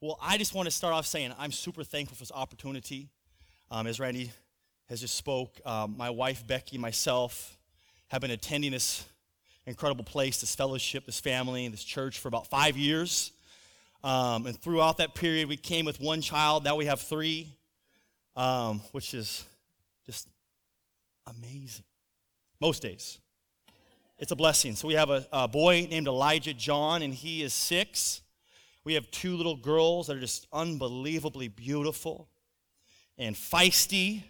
Well, I just want to start off saying I'm super thankful for this opportunity. Um, as Randy has just spoke, um, my wife Becky, myself, have been attending this incredible place, this fellowship, this family, this church for about five years. Um, and throughout that period, we came with one child. Now we have three, um, which is just amazing. Most days. It's a blessing. So we have a, a boy named Elijah John, and he is six. We have two little girls that are just unbelievably beautiful and feisty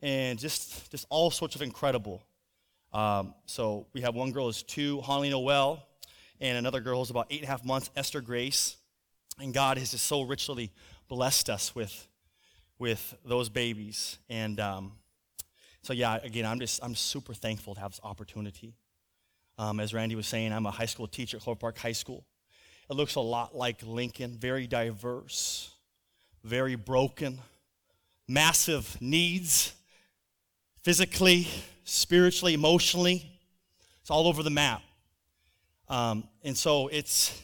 and just, just all sorts of incredible. Um, so we have one girl is two, Holly Noel, and another girl is about eight and a half months, Esther Grace. And God has just so richly blessed us with, with those babies. And um, so, yeah, again, I'm just I'm super thankful to have this opportunity. Um, as Randy was saying, I'm a high school teacher at Clover Park High School. It looks a lot like Lincoln, very diverse, very broken, massive needs, physically, spiritually, emotionally. It's all over the map. Um, and so it's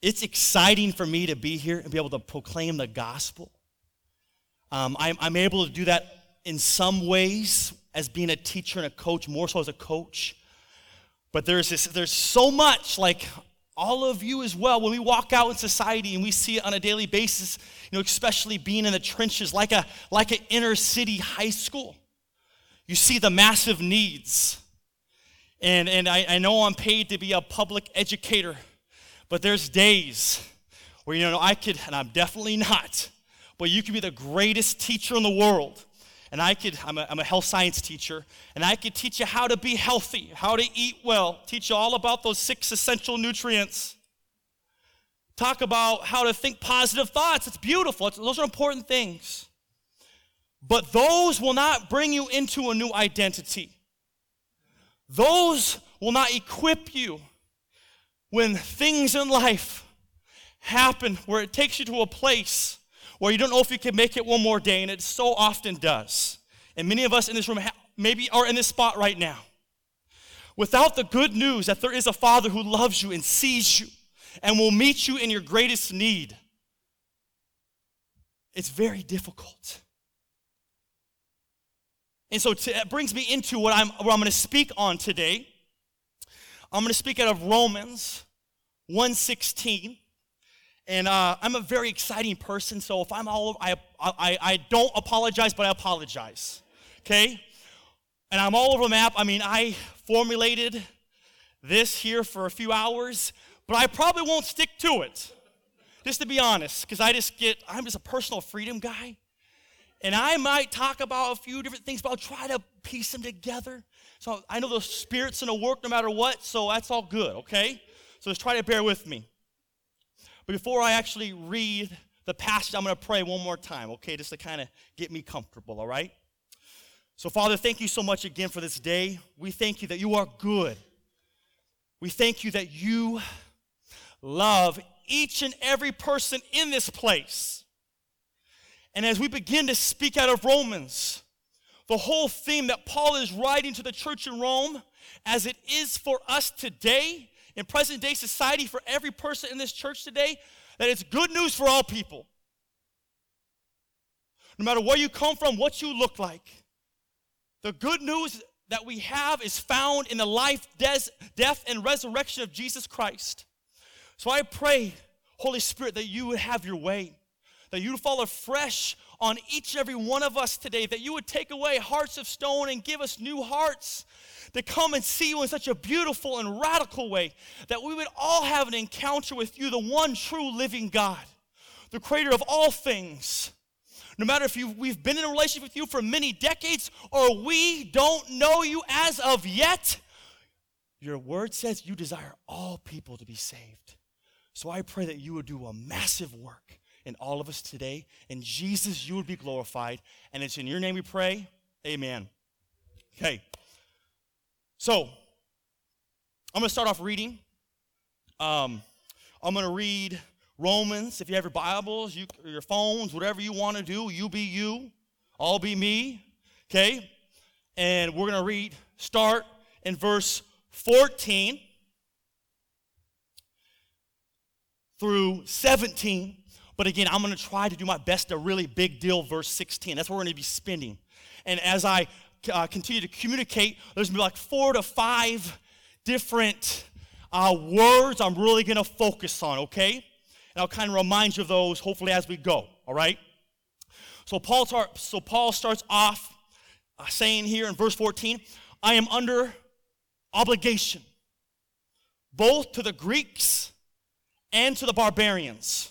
it's exciting for me to be here and be able to proclaim the gospel. Um, I'm, I'm able to do that in some ways as being a teacher and a coach, more so as a coach. But there's this, there's so much like all of you as well when we walk out in society and we see it on a daily basis you know especially being in the trenches like a like an inner city high school you see the massive needs. And and I, I know i'm paid to be a public educator but there's days where you know i could and i'm definitely not but you could be the greatest teacher in the world and I could, I'm a, I'm a health science teacher, and I could teach you how to be healthy, how to eat well, teach you all about those six essential nutrients. Talk about how to think positive thoughts. It's beautiful. It's, those are important things. But those will not bring you into a new identity. Those will not equip you when things in life happen where it takes you to a place where you don't know if you can make it one more day, and it so often does. And many of us in this room maybe are in this spot right now. Without the good news that there is a Father who loves you and sees you and will meet you in your greatest need, it's very difficult. And so it brings me into what I'm, what I'm going to speak on today. I'm going to speak out of Romans 116. And uh, I'm a very exciting person, so if I'm all, I, I, I don't apologize, but I apologize. Okay? And I'm all over the map. I mean, I formulated this here for a few hours, but I probably won't stick to it. Just to be honest, because I just get, I'm just a personal freedom guy. And I might talk about a few different things, but I'll try to piece them together. So I know the Spirit's going to work no matter what, so that's all good, okay? So just try to bear with me. But before I actually read the passage, I'm going to pray one more time, okay, just to kind of get me comfortable, all right? So, Father, thank you so much again for this day. We thank you that you are good. We thank you that you love each and every person in this place. And as we begin to speak out of Romans, the whole theme that Paul is writing to the church in Rome, as it is for us today, in present day society for every person in this church today that it's good news for all people. No matter where you come from, what you look like. The good news that we have is found in the life, death, death, and resurrection of Jesus Christ. So I pray, Holy Spirit, that you would have your way, that you would fall afresh on each and every one of us today, that you would take away hearts of stone and give us new hearts to come and see you in such a beautiful and radical way that we would all have an encounter with you, the one true living God, the creator of all things. No matter if we've been in a relationship with you for many decades or we don't know you as of yet, your word says you desire all people to be saved. So I pray that you would do a massive work in all of us today. And Jesus, you would be glorified. And it's in your name we pray. Amen. Okay. So, I'm going to start off reading. Um, I'm going to read Romans. If you have your Bibles, you, your phones, whatever you want to do, you be you, I'll be me. Okay? And we're going to read, start in verse 14 through 17. But again, I'm going to try to do my best to really big deal verse 16. That's where we're going to be spending. And as I uh, continue to communicate, there's going to be like four to five different uh, words I'm really going to focus on, okay? And I'll kind of remind you of those hopefully as we go, all right? So Paul, tar- so Paul starts off uh, saying here in verse 14, I am under obligation, both to the Greeks and to the barbarians,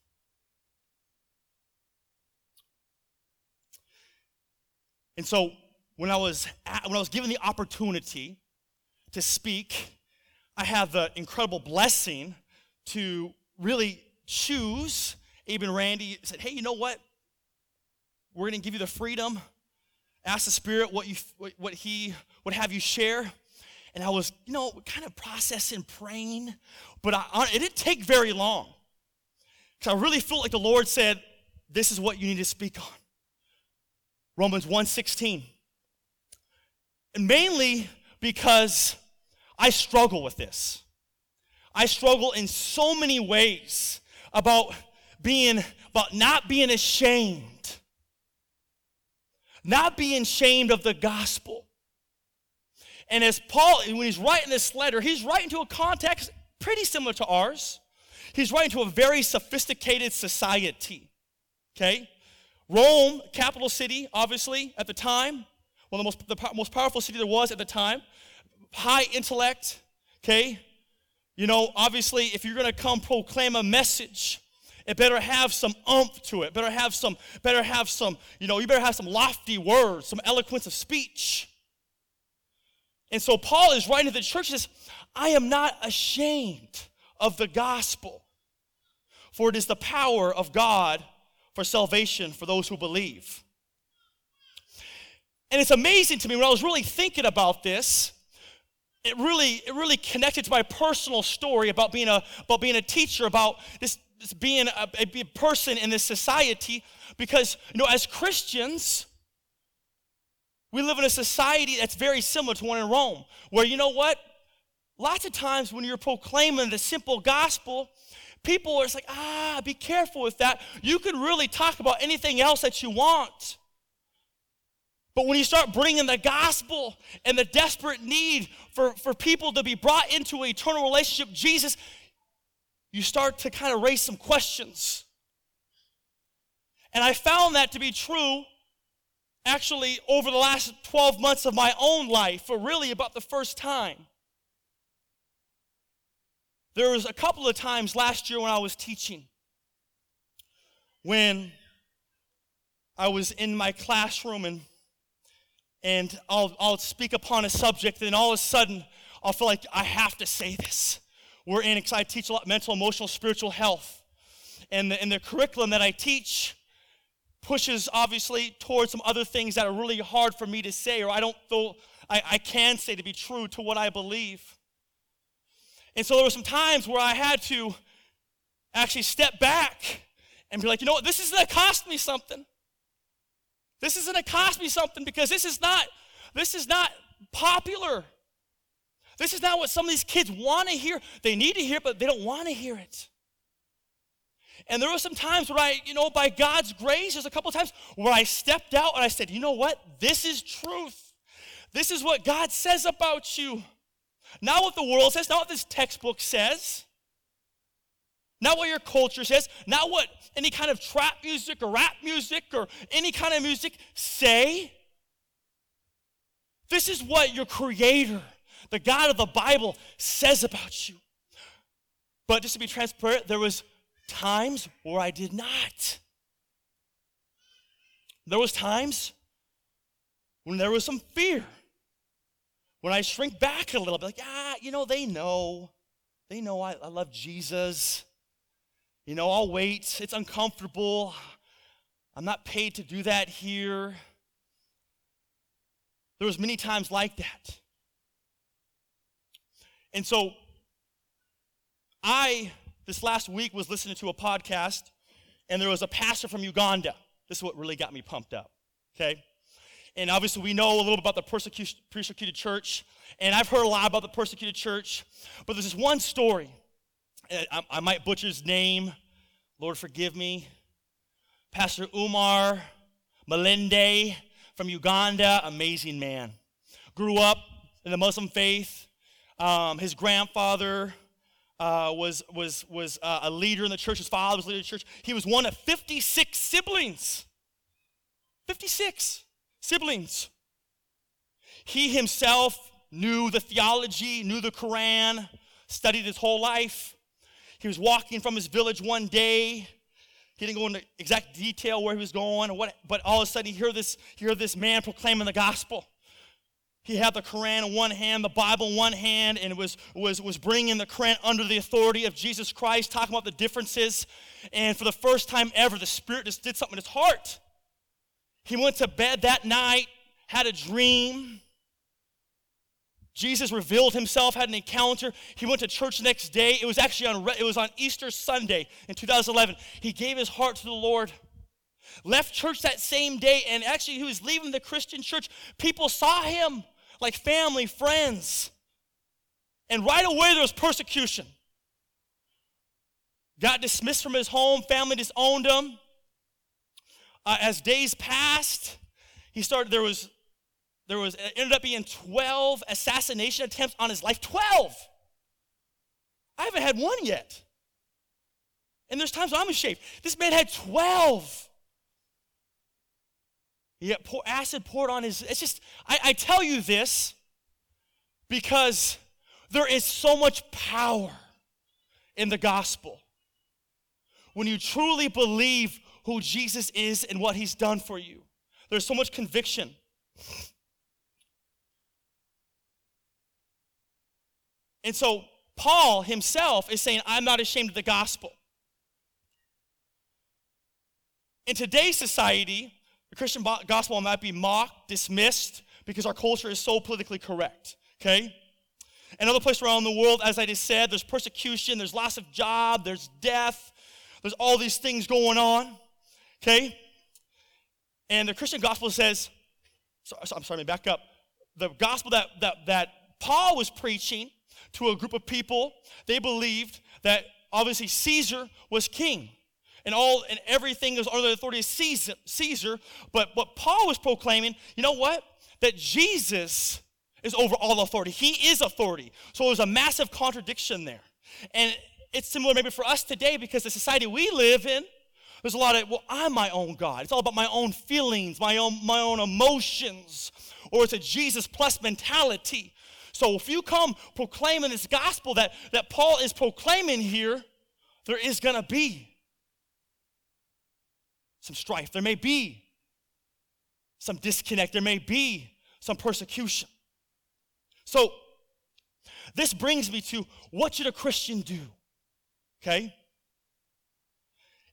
And so when I was at, when I was given the opportunity to speak, I had the incredible blessing to really choose. Even Randy said, "Hey, you know what? We're going to give you the freedom. Ask the Spirit what you what He would have you share." And I was, you know, kind of processing, praying, but I, it didn't take very long. Because I really felt like the Lord said, "This is what you need to speak on." Romans 1:16. And mainly because I struggle with this. I struggle in so many ways about being about not being ashamed. Not being ashamed of the gospel. And as Paul, when he's writing this letter, he's writing to a context pretty similar to ours. He's writing to a very sophisticated society. Okay? Rome, capital city, obviously, at the time, one of the most, the most powerful city there was at the time. High intellect, okay? You know, obviously, if you're gonna come proclaim a message, it better have some umph to it. Better have some, better have some, you know, you better have some lofty words, some eloquence of speech. And so Paul is writing to the church says, I am not ashamed of the gospel, for it is the power of God for salvation for those who believe. And it's amazing to me when I was really thinking about this, it really, it really connected to my personal story about being a, about being a teacher, about this, this being a, a person in this society. Because, you know, as Christians, we live in a society that's very similar to one in Rome, where you know what? Lots of times when you're proclaiming the simple gospel, people are like, ah, be careful with that. You can really talk about anything else that you want. But when you start bringing the gospel and the desperate need for, for people to be brought into an eternal relationship Jesus, you start to kind of raise some questions. And I found that to be true actually over the last 12 months of my own life, for really about the first time. There was a couple of times last year when I was teaching when I was in my classroom and and I'll, I'll speak upon a subject, and all of a sudden I'll feel like I have to say this. We're in, because I teach a lot mental, emotional, spiritual health. And the, and the curriculum that I teach pushes obviously towards some other things that are really hard for me to say, or I don't feel I, I can say to be true to what I believe. And so there were some times where I had to actually step back and be like, you know what, this is gonna cost me something. This is gonna cost me something because this is not, this is not popular. This is not what some of these kids want to hear. They need to hear but they don't want to hear it. And there were some times where I, you know, by God's grace, there's a couple times where I stepped out and I said, you know what? This is truth. This is what God says about you. Not what the world says, not what this textbook says, not what your culture says, not what any kind of trap music or rap music or any kind of music say. This is what your creator, the God of the Bible, says about you. But just to be transparent, there was times where I did not. There was times when there was some fear. When I shrink back a little bit, like, ah, you know, they know. They know I, I love Jesus. You know, I'll wait. It's uncomfortable. I'm not paid to do that here. There was many times like that. And so I this last week was listening to a podcast and there was a pastor from Uganda. This is what really got me pumped up. Okay? And obviously, we know a little bit about the persecuted church, and I've heard a lot about the persecuted church, but there's this one story. I, I might butcher his name. Lord, forgive me. Pastor Umar Mulinde from Uganda, amazing man. Grew up in the Muslim faith. Um, his grandfather uh, was, was, was uh, a leader in the church. His father was a leader in the church. He was one of 56 siblings. 56 siblings. He himself knew the theology, knew the Quran, studied his whole life. He was walking from his village one day. He didn't go into exact detail where he was going or what, but all of a sudden he heard this, he heard this man proclaiming the gospel. He had the Quran in one hand, the Bible in one hand, and was, was, was bringing the Quran under the authority of Jesus Christ, talking about the differences. And for the first time ever, the Spirit just did something in his heart. He went to bed that night, had a dream. Jesus revealed himself, had an encounter. He went to church next day. It was actually on, it was on Easter Sunday in 2011. He gave his heart to the Lord. Left church that same day, and actually, he was leaving the Christian church. People saw him like family, friends. And right away, there was persecution. Got dismissed from his home, family disowned him. Uh, as days passed, he started, there was, there was, it ended up being 12 assassination attempts on his life. 12! I haven't had one yet. And there's times I'm ashamed. This man had 12. He got pour, acid poured on his. It's just, I, I tell you this because there is so much power in the gospel. When you truly believe who Jesus is and what he's done for you. There's so much conviction. And so Paul himself is saying, I'm not ashamed of the gospel. In today's society, the Christian gospel might be mocked, dismissed, because our culture is so politically correct, okay? In other places around the world, as I just said, there's persecution, there's loss of job, there's death, there's all these things going on. Okay? And the Christian gospel says, so, I'm sorry, back up. The gospel that, that, that Paul was preaching to a group of people, they believed that obviously Caesar was king. And all and everything was under the authority of Caesar, Caesar. But what Paul was proclaiming, you know what? That Jesus is over all authority. He is authority. So there's a massive contradiction there. And it's similar maybe for us today because the society we live in, there's a lot of, well, I'm my own God. It's all about my own feelings, my own, my own emotions, or it's a Jesus plus mentality. So if you come proclaiming this gospel that, that Paul is proclaiming here, there is going to be some strife. There may be some disconnect. There may be some persecution. So this brings me to what should a Christian do? Okay?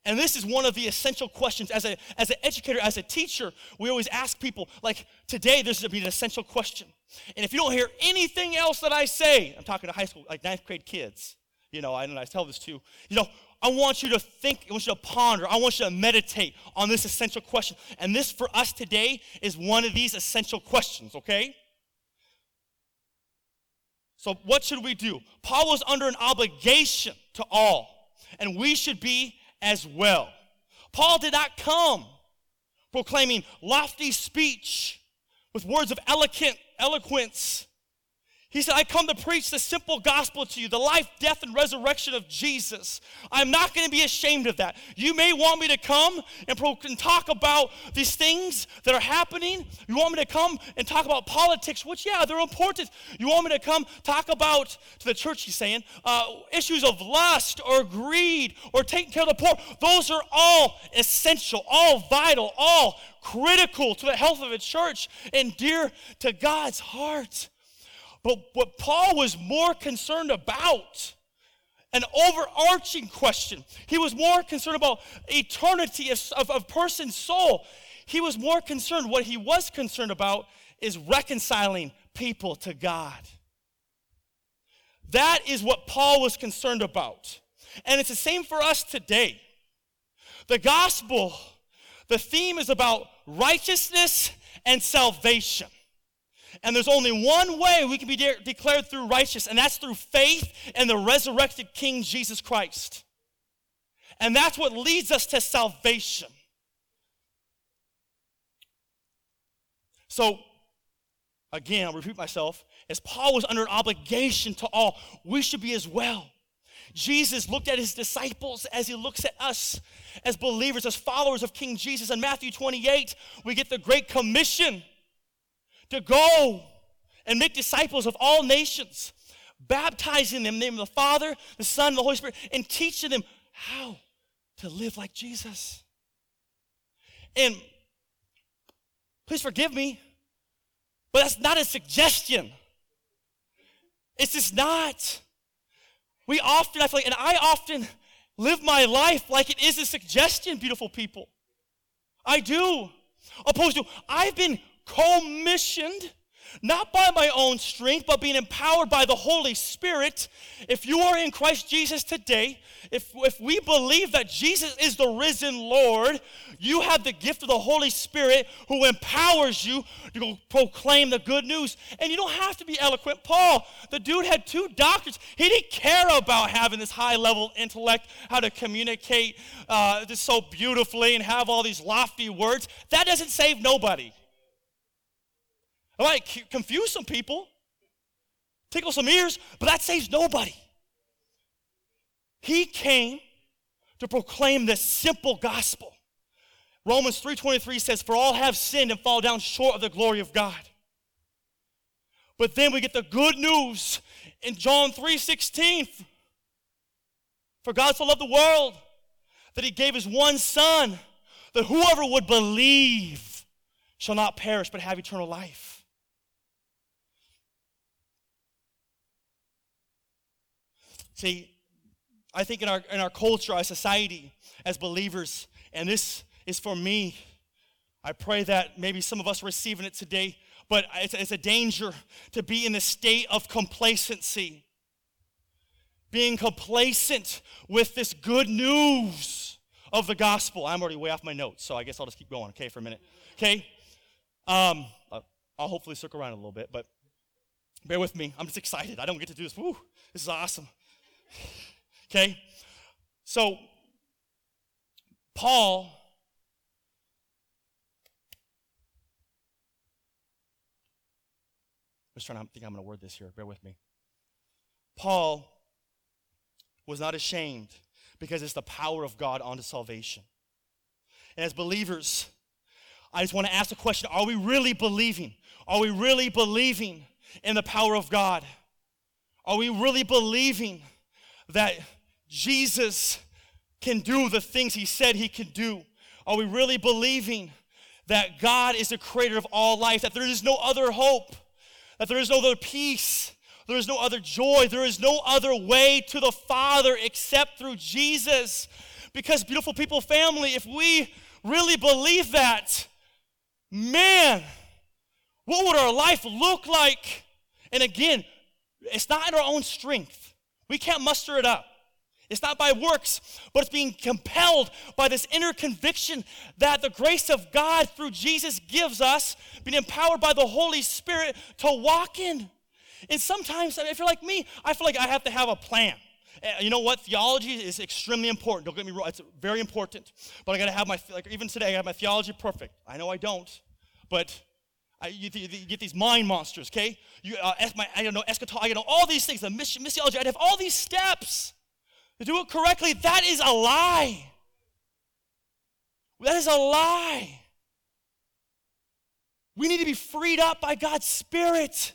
And this is one of the essential questions. As, a, as an educator, as a teacher, we always ask people, like today, this would be an essential question. And if you don't hear anything else that I say, I'm talking to high school, like ninth grade kids, you know, I, and I tell this to, you know, I want you to think, I want you to ponder, I want you to meditate on this essential question. And this for us today is one of these essential questions, okay? So, what should we do? Paul was under an obligation to all, and we should be as well. Paul did not come proclaiming lofty speech with words of eloquent eloquence he said, I come to preach the simple gospel to you, the life, death, and resurrection of Jesus. I'm not going to be ashamed of that. You may want me to come and, pro- and, talk about these things that are happening. You want me to come and talk about politics, which, yeah, they're important. You want me to come talk about, to the church, he's saying, uh, issues of lust or greed or taking care of the poor. Those are all essential, all vital, all critical to the health of a church and dear to God's heart. But what Paul was more concerned about an overarching question. He was more concerned about eternity of, of a person's soul. He was more concerned, what he was concerned about is reconciling people to God. That is what Paul was concerned about. And it's the same for us today. The gospel, the theme is about righteousness and salvation. And there's only one way we can be de- declared through righteous, and that's through faith in the resurrected King Jesus Christ. And that's what leads us to salvation. So, again, I'll repeat myself. As Paul was under an obligation to all, we should be as well. Jesus looked at his disciples as he looks at us as believers, as followers of King Jesus. In Matthew 28, we get the Great Commission to go and make disciples of all nations, baptizing them in the name of the Father, the Son, and the Holy Spirit, and teaching them how to live like Jesus. And please forgive me, but that's not a suggestion. It's just not. We often, I feel like, and I often live my life like it is a suggestion, beautiful people. I do. Opposed to, I've been commissioned not by my own strength, but being empowered by the Holy Spirit. If you are in Christ Jesus today, if, if we believe that Jesus is the risen Lord, you have the gift of the Holy Spirit who empowers you to proclaim the good news. And you don't have to be eloquent. Paul, the dude had two doctors. He didn't care about having this high level intellect, how to communicate uh, this so beautifully and have all these lofty words. That doesn't save nobody. I might confuse some people, tickle some ears, but that saves nobody. He came to proclaim this simple gospel. Romans 3:23 says, "For all have sinned and fall down short of the glory of God." But then we get the good news in John 3:16. For God so loved the world that he gave his one son, that whoever would believe shall not perish but have eternal life. See, I think in our, in our culture, our society, as believers, and this is for me, I pray that maybe some of us are receiving it today, but it's, it's a danger to be in a state of complacency. Being complacent with this good news of the gospel. I'm already way off my notes, so I guess I'll just keep going, okay, for a minute. Okay? Um, I'll hopefully circle around a little bit, but bear with me. I'm just excited. I don't get to do this. Woo, this is awesome. Okay? So, Paul I was trying to think I'm going to word this here. Bear with me. Paul was not ashamed because it's the power of God unto salvation. And as believers, I just want to ask the question are we really believing? Are we really believing in the power of God? Are we really believing that Jesus can do the things he said he could do? Are we really believing that God is the creator of all life, that there is no other hope, that there is no other peace, there is no other joy, there is no other way to the Father except through Jesus? Because, beautiful people, family, if we really believe that, man, what would our life look like? And again, it's not in our own strength. We can't muster it up. It's not by works, but it's being compelled by this inner conviction that the grace of God through Jesus gives us, being empowered by the Holy Spirit to walk in. And sometimes, if you're like me, I feel like I have to have a plan. Eh, you know what? Theology is extremely important. Don't get me wrong; it's very important. But I got to have my like even today. I have my theology perfect. I know I don't, but I, you, you, get these mind monsters, okay? You, uh, my, I don't know, eschatology, I know all these things, the missiology. I'd have all these steps to do it correctly. That is a lie. That is a lie. We need to be freed up by God's Spirit.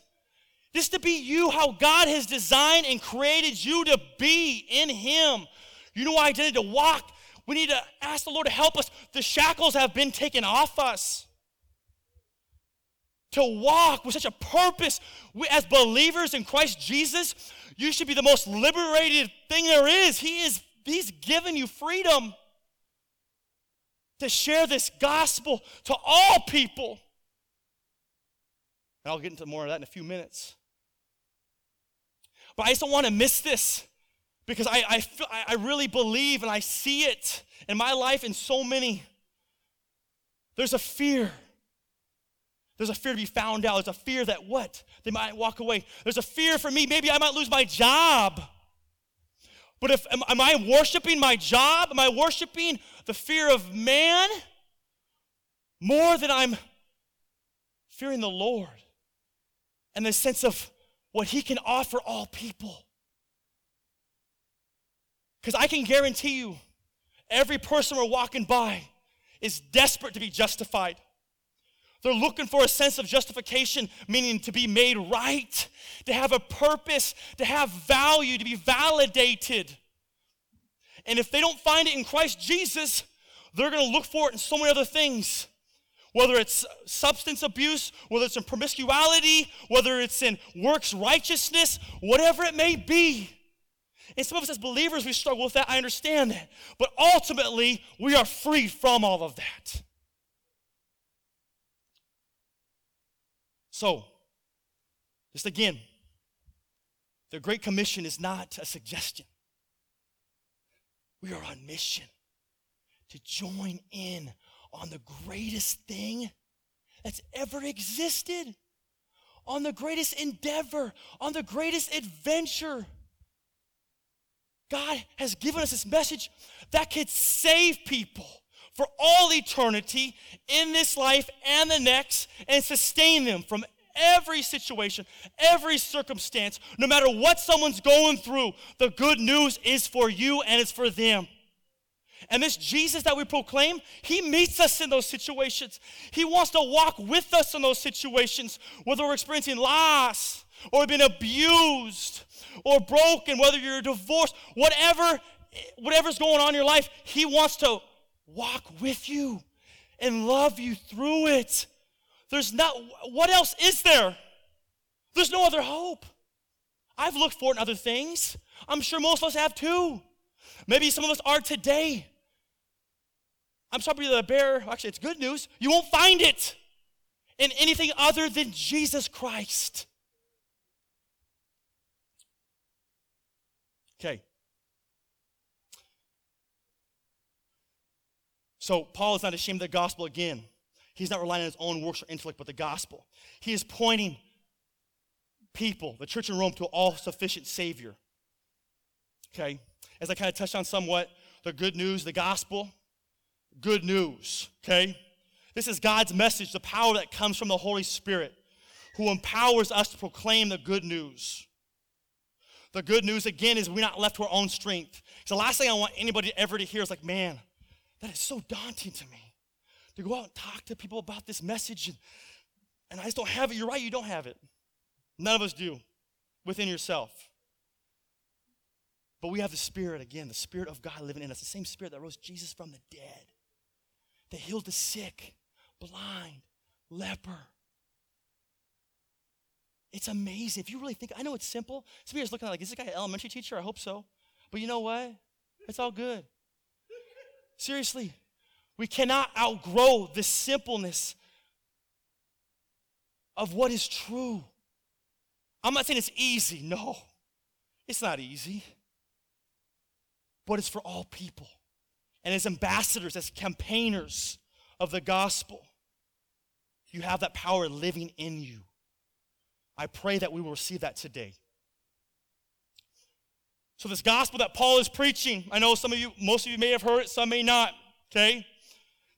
Just to be you, how God has designed and created you to be in Him. You know identity to walk. We need to ask the Lord to help us. The shackles have been taken off us to walk with such a purpose. We, as believers in Christ Jesus, you should be the most liberated thing there is. He is He's given you freedom to share this gospel to all people. And I'll get into more of that in a few minutes. But I just don't want to miss this because I, I, feel, I really believe and I see it in my life in so many. There's a fear. There's a fear to be found out. There's a fear that what? They might walk away. There's a fear for me, maybe I might lose my job. But if am, am I worshiping my job? Am I worshiping the fear of man more than I'm fearing the Lord and the sense of what he can offer all people? Because I can guarantee you, every person we're walking by is desperate to be justified. They're looking for a sense of justification, meaning to be made right, to have a purpose, to have value, to be validated. And if they don't find it in Christ Jesus, they're going to look for it in so many other things. Whether it's substance abuse, whether it's in promiscuity, whether it's in works righteousness, whatever it may be. And some of us as believers, we struggle with that. I understand that. But ultimately, we are free from all of that. So, just again, the Great Commission is not a suggestion. We are on mission to join in on the greatest thing that's ever existed, on the greatest endeavor, on the greatest adventure. God has given us this message that could save people for all eternity in this life and the next and sustain them from every situation, every circumstance, no matter what someone's going through. The good news is for you and it's for them. And this Jesus that we proclaim, he meets us in those situations. He wants to walk with us in those situations, whether we're experiencing loss or been abused or broken, whether you're divorced, whatever whatever's going on in your life, he wants to walk with you and love you through it. There's not, what else is there? There's no other hope. I've looked for it in other things. I'm sure most of us have too. Maybe some of us are today. I'm sorry to bear, actually, it's good news. You won't find it in anything other than Jesus Christ. Okay. So Paul is not ashamed of the gospel again. He's not relying on his own works or intellect, but the gospel. He is pointing people, the church in Rome, to an all sufficient Savior. Okay? As I kind of touched on somewhat, the good news, the gospel, good news. Okay? This is God's message, the power that comes from the Holy Spirit, who empowers us to proclaim the good news. The good news, again, is we're not left to our own strength. So the last thing I want anybody ever to hear is like, man, that is so daunting to me to go out and talk to people about this message. And, and I just don't have it. You're right, you don't have it. None of us do within yourself. But we have the Spirit again, the Spirit of God living in us, the same Spirit that rose Jesus from the dead, that healed the sick, blind, leper. It's amazing. If you really think, I know it's simple. Some of you are looking at like, is this guy an elementary teacher? I hope so. But you know what? It's all good. Seriously, we cannot outgrow the simpleness of what is true. I'm not saying it's easy. No, it's not easy. But it's for all people. And as ambassadors, as campaigners of the gospel, you have that power living in you. I pray that we will receive that today. So, this gospel that Paul is preaching, I know some of you, most of you may have heard it, some may not, okay?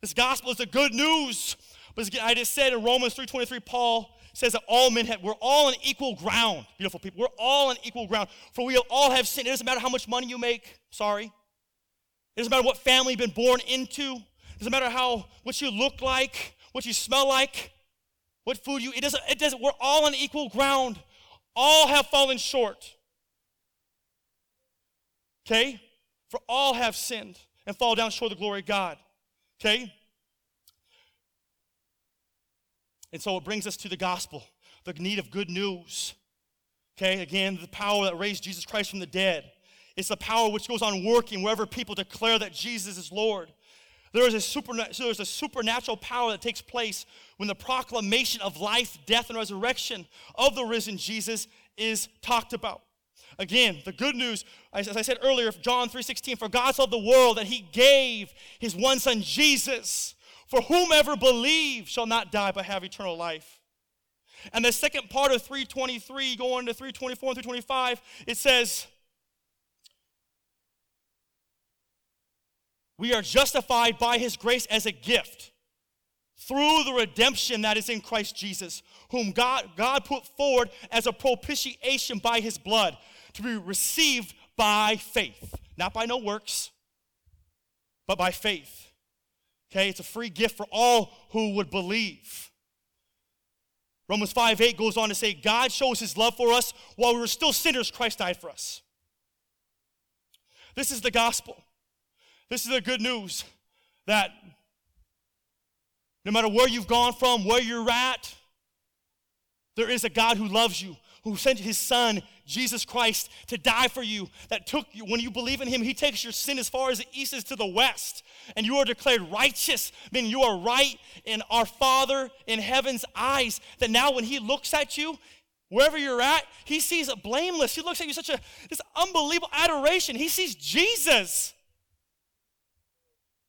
This gospel is the good news. But I just said in Romans 3.23, Paul says that all men have, we're all on equal ground. Beautiful people, we're all on equal ground. For we all have sinned. It doesn't matter how much money you make, sorry. It doesn't matter what family you've been born into. It doesn't matter how, what you look like, what you smell like, what food you, it doesn't, it doesn't, we're all on equal ground. All have fallen short. Okay? For all have sinned and fall down short of the glory of God. Okay? And so it brings us to the gospel, the need of good news. Okay, again, the power that raised Jesus Christ from the dead. It's the power which goes on working wherever people declare that Jesus is Lord. There is a, superna- there's a supernatural power that takes place when the proclamation of life, death, and resurrection of the risen Jesus is talked about. Again, the good news, as I said earlier, John 3:16, for God loved the world that he gave his one son Jesus, for whomever believes shall not die but have eternal life. And the second part of 323 going to 324 and 325, it says, We are justified by his grace as a gift through the redemption that is in Christ Jesus, whom God, God put forward as a propitiation by his blood to be received by faith. Not by no works, but by faith. Okay, it's a free gift for all who would believe. Romans 5 8 goes on to say, God shows his love for us while we were still sinners, Christ died for us. This is the gospel. This is the good news that no matter where you've gone from, where you're at, there is a God who loves you, who sent his son, Jesus Christ, to die for you, that took you, when you believe in him, he takes your sin as far as the east is to the west, and you are declared righteous, meaning you are right in our Father in heaven's eyes. That now when he looks at you, wherever you're at, he sees a blameless. He looks at you such a this unbelievable adoration. He sees Jesus.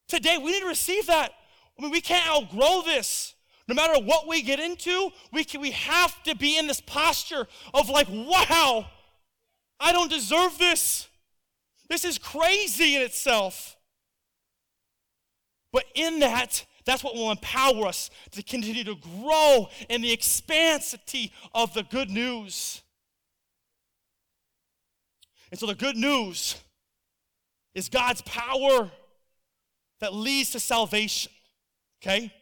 Today, we need to receive that. I mean, we can't outgrow this. No matter what we get into, we, can, we have to be in this posture of like, wow, I don't deserve this. This is crazy in itself. But in that, that's what will empower us to continue to grow in the expansity of the good news. And so the good news is God's power that leads to salvation. Okay?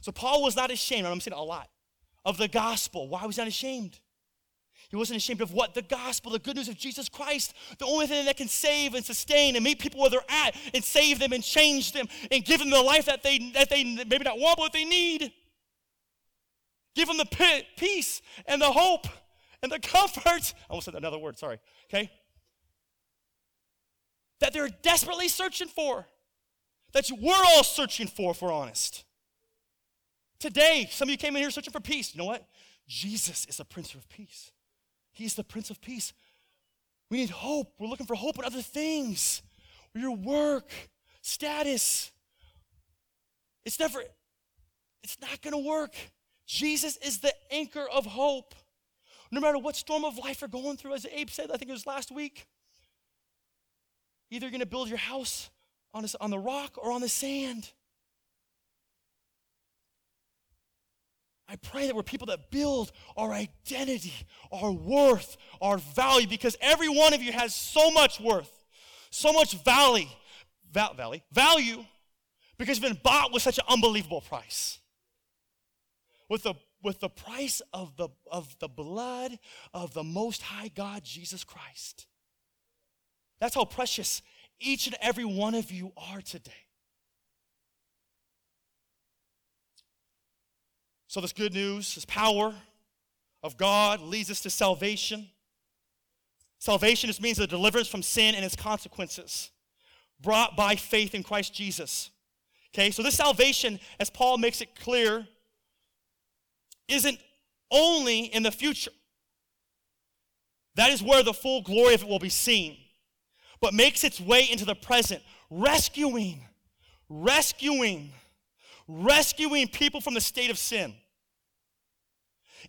So Paul was not ashamed, I'm saying a lot, of the gospel. Why was he not ashamed? He wasn't ashamed of what? The gospel, the good news of Jesus Christ, the only thing that can save and sustain and meet people where they're at and save them and change them and give them the life that they, that they maybe not want, but they need. Give them the peace and the hope and the comfort. I almost said another word, sorry. Okay? That they're desperately searching for that we're all searching for, if we're honest. Today, some of you came in here searching for peace. You know what? Jesus is the Prince of Peace. He's the Prince of Peace. We need hope. We're looking for hope in other things. Your work, status. It's never, it's not to work. Jesus is the anchor of hope. No matter what storm of life you're going through, as Abe said, I think it was last week, either you're to build your house on, a, on the rock or on the sand. I pray that we're people that build our identity, our worth, our value, because every one of you has so much worth, so much value, val- value, value, because you've been bought with such an unbelievable price. With the, with the price of the, of the blood of the Most High God, Jesus Christ. That's how precious each and every one of you are today. So, this good news, this power of God leads us to salvation. Salvation just means the deliverance from sin and its consequences, brought by faith in Christ Jesus. Okay, so this salvation, as Paul makes it clear, isn't only in the future. That is where the full glory of it will be seen but makes its way into the present, rescuing, rescuing, rescuing people from the state of sin.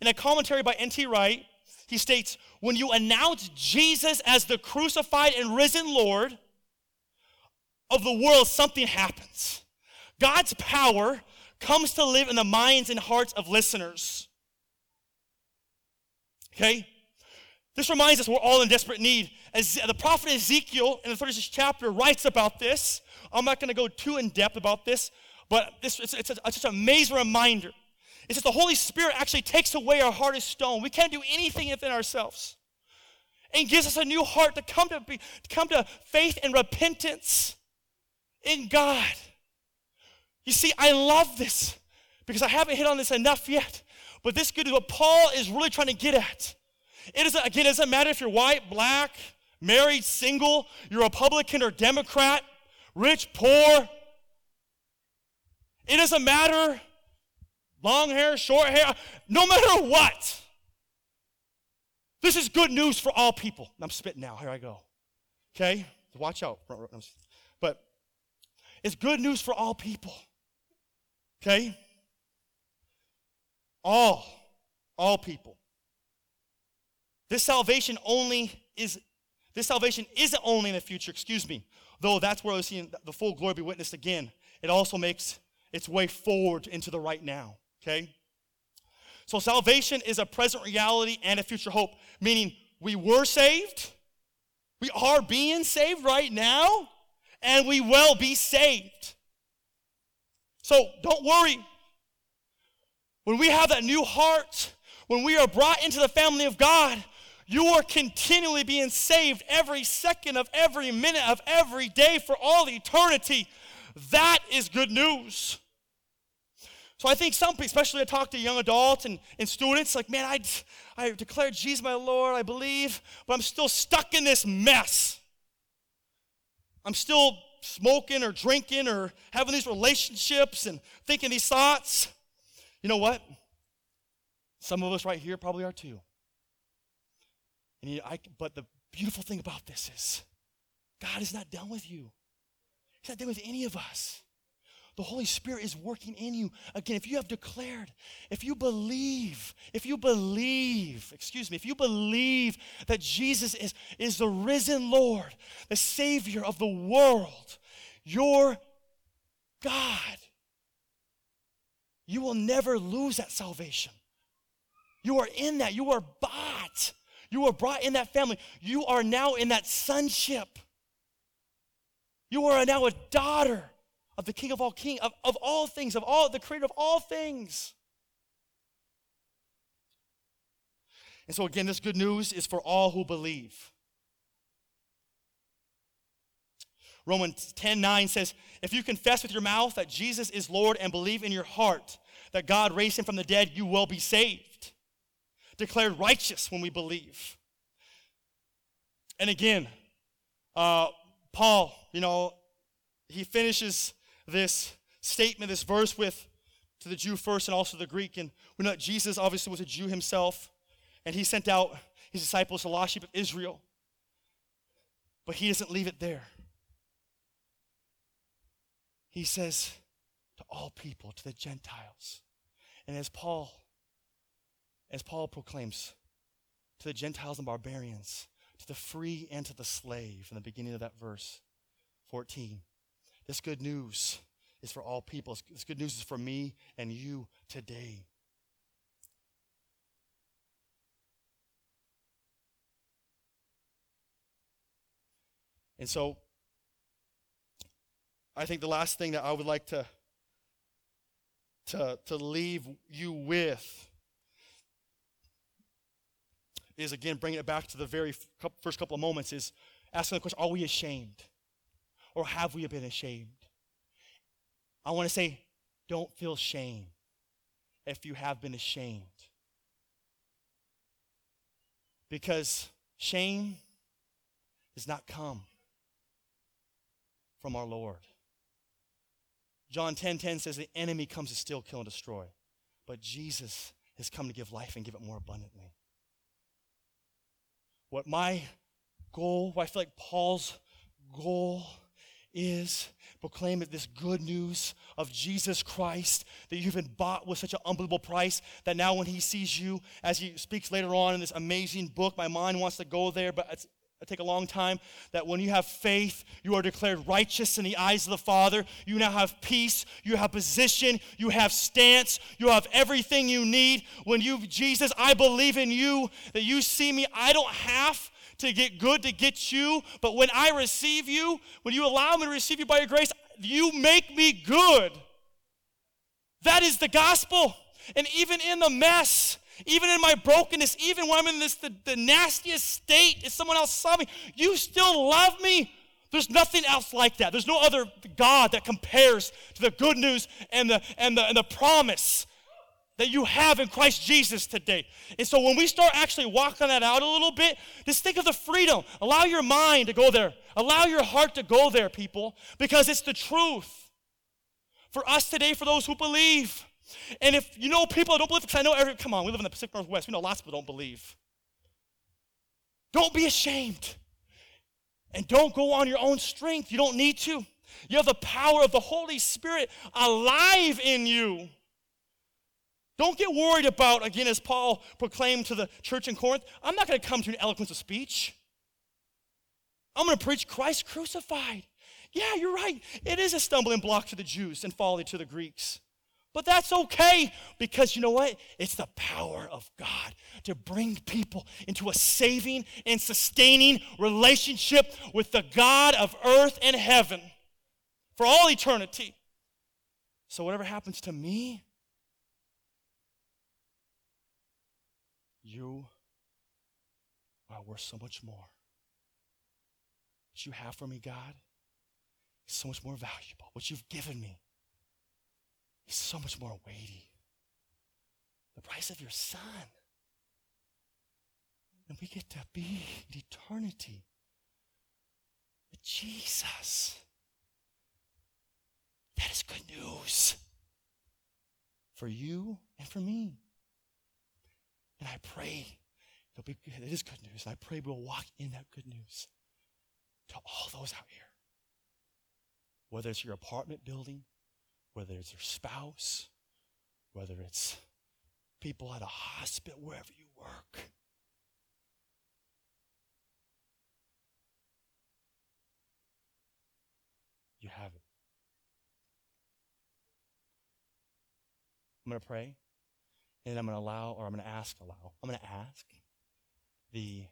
In a commentary by N.T. Wright, he states When you announce Jesus as the crucified and risen Lord of the world, something happens. God's power comes to live in the minds and hearts of listeners. Okay? This reminds us we're all in desperate need. As the prophet Ezekiel in the 36th chapter writes about this. I'm not going to go too in depth about this, but this, it's, it's, a, it's just an amazing reminder. It's just the Holy Spirit actually takes away our heart of stone. We can't do anything within ourselves. And gives us a new heart to come to, be, to come to faith and repentance in God. You see, I love this because I haven't hit on this enough yet. But this good what Paul is really trying to get at. It is again, it doesn't matter if you're white, black, married, single, you're Republican or Democrat, rich, poor. It doesn't matter long hair, short hair, no matter what. This is good news for all people. I'm spitting now. Here I go. Okay? Watch out. But it's good news for all people. Okay? All. All people. This salvation only is this salvation isn't only in the future, excuse me, though that's where we're seeing the full glory be witnessed again. It also makes its way forward into the right now. Okay? So salvation is a present reality and a future hope, meaning we were saved, we are being saved right now, and we will be saved. So don't worry. When we have that new heart, when we are brought into the family of God, you are continually being saved every second of every minute of every day for all eternity. That is good news. So I think some especially I talk to young adults and, and students, like, man, I, I declared Jesus my Lord, I believe, but I'm still stuck in this mess. I'm still smoking or drinking or having these relationships and thinking these thoughts. You know what? Some of us right here probably are too. And you, I, but the beautiful thing about this is God is not done with you. He's not done with any of us. The Holy Spirit is working in you. Again, if you have declared, if you believe, if you believe, excuse me, if you believe that Jesus is, is the risen Lord, the Savior of the world, your God, you will never lose that salvation. You are in that. You are bought. You were brought in that family. You are now in that sonship. You are now a daughter of the King of all King, of, of all things, of all the creator of all things. And so again, this good news is for all who believe. Romans 10 9 says, If you confess with your mouth that Jesus is Lord and believe in your heart that God raised him from the dead, you will be saved declared righteous when we believe. And again, uh, Paul, you know, he finishes this statement, this verse with to the Jew first and also the Greek. And we know that Jesus obviously was a Jew himself, and he sent out his disciples to lost sheep of Israel. But he doesn't leave it there. He says to all people, to the Gentiles. And as Paul as Paul proclaims to the Gentiles and barbarians, the free and to the slave in the beginning of that verse 14. This good news is for all people. This good news is for me and you today. And so, I think the last thing that I would like to, to, to leave you with is again bringing it back to the very first couple of moments is asking the question are we ashamed? Or have we been ashamed? I want to say don't feel shame if you have been ashamed. Because shame does not come from our lord. John 10 10 says the enemy comes to steal kill and destroy but jesus has come to give life and give it more abundantly what my goal, what I feel like Paul's goal is proclaim this good news of Jesus Christ that you've been bought with such an unbelievable price that now when he sees you, as he speaks later on in this amazing book, my mind wants to go there, but it's it take a long time that when you have faith you are declared righteous in the eyes of the father. You now have peace. You have position. You have stance. You have everything you need. When you jesus i believe in you that you see me. I don't have to get good to get you but when i receive you when you allow me to receive you by your grace you make me good. That is the gospel. And even in the mess even in my brokenness, even when I'm in this the, the nastiest state, if someone else saw me, you still love me. There's nothing else like that. There's no other God that compares to the good news and the and the and the promise that you have in Christ Jesus today. And so when we start actually walking that out a little bit, just think of the freedom. Allow your mind to go there. Allow your heart to go there, people, because it's the truth. For us today, for those who believe. And if you know people that don't believe, because I know every, come on, we live in the Pacific Northwest. We know lots of people don't believe. Don't be ashamed. And don't go on your own strength. You don't need to. You have the power of the Holy Spirit alive in you. Don't get worried about, again, as Paul proclaimed to the church in Corinth, I'm not going to come to an eloquence of speech. I'm going to preach Christ crucified. Yeah, you're right. It is a stumbling block to the Jews and folly to the Greeks. But that's okay because you know what? It's the power of God to bring people into a saving and sustaining relationship with the God of earth and heaven for all eternity. So, whatever happens to me, You are worth so much more. What you have for me, God, is so much more valuable. What you've given me so much more weighty. The price of your son. And we get to be in eternity with Jesus. That is good news for you and for me. And I pray it'll be it is good news. And I pray we'll walk in that good news to all those out here. Whether it's your apartment building, whether it's your spouse, whether it's people at a hospital, wherever you work. You have it. I'm going to pray. And I'm going to allow, or I'm going to ask, allow, I'm going to ask the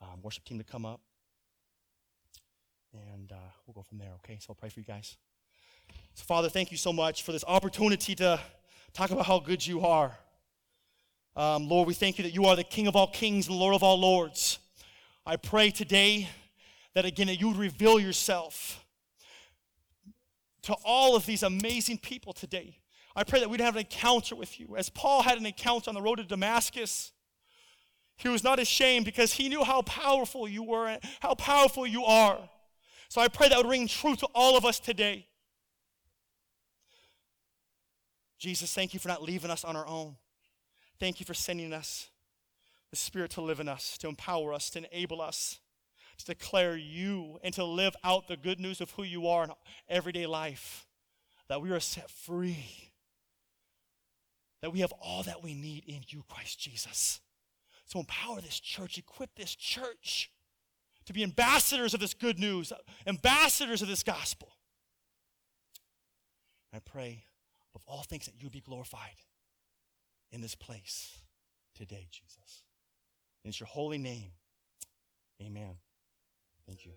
um, worship team to come up. And uh, we'll go from there, okay? So I'll pray for you guys. So, Father, thank you so much for this opportunity to talk about how good you are. Um, Lord, we thank you that you are the King of all kings and Lord of all lords. I pray today that again that you would reveal yourself to all of these amazing people today. I pray that we'd have an encounter with you. As Paul had an encounter on the road to Damascus, he was not ashamed because he knew how powerful you were and how powerful you are. So I pray that would ring true to all of us today. Jesus, thank you for not leaving us on our own. Thank you for sending us the Spirit to live in us, to empower us, to enable us to declare you and to live out the good news of who you are in everyday life. That we are set free that we have all that we need in you, Christ Jesus. So empower this church, equip this church to be ambassadors of this good news, ambassadors of this gospel. I pray of all things that you be glorified in this place today, Jesus. In your holy name, amen. Thank you.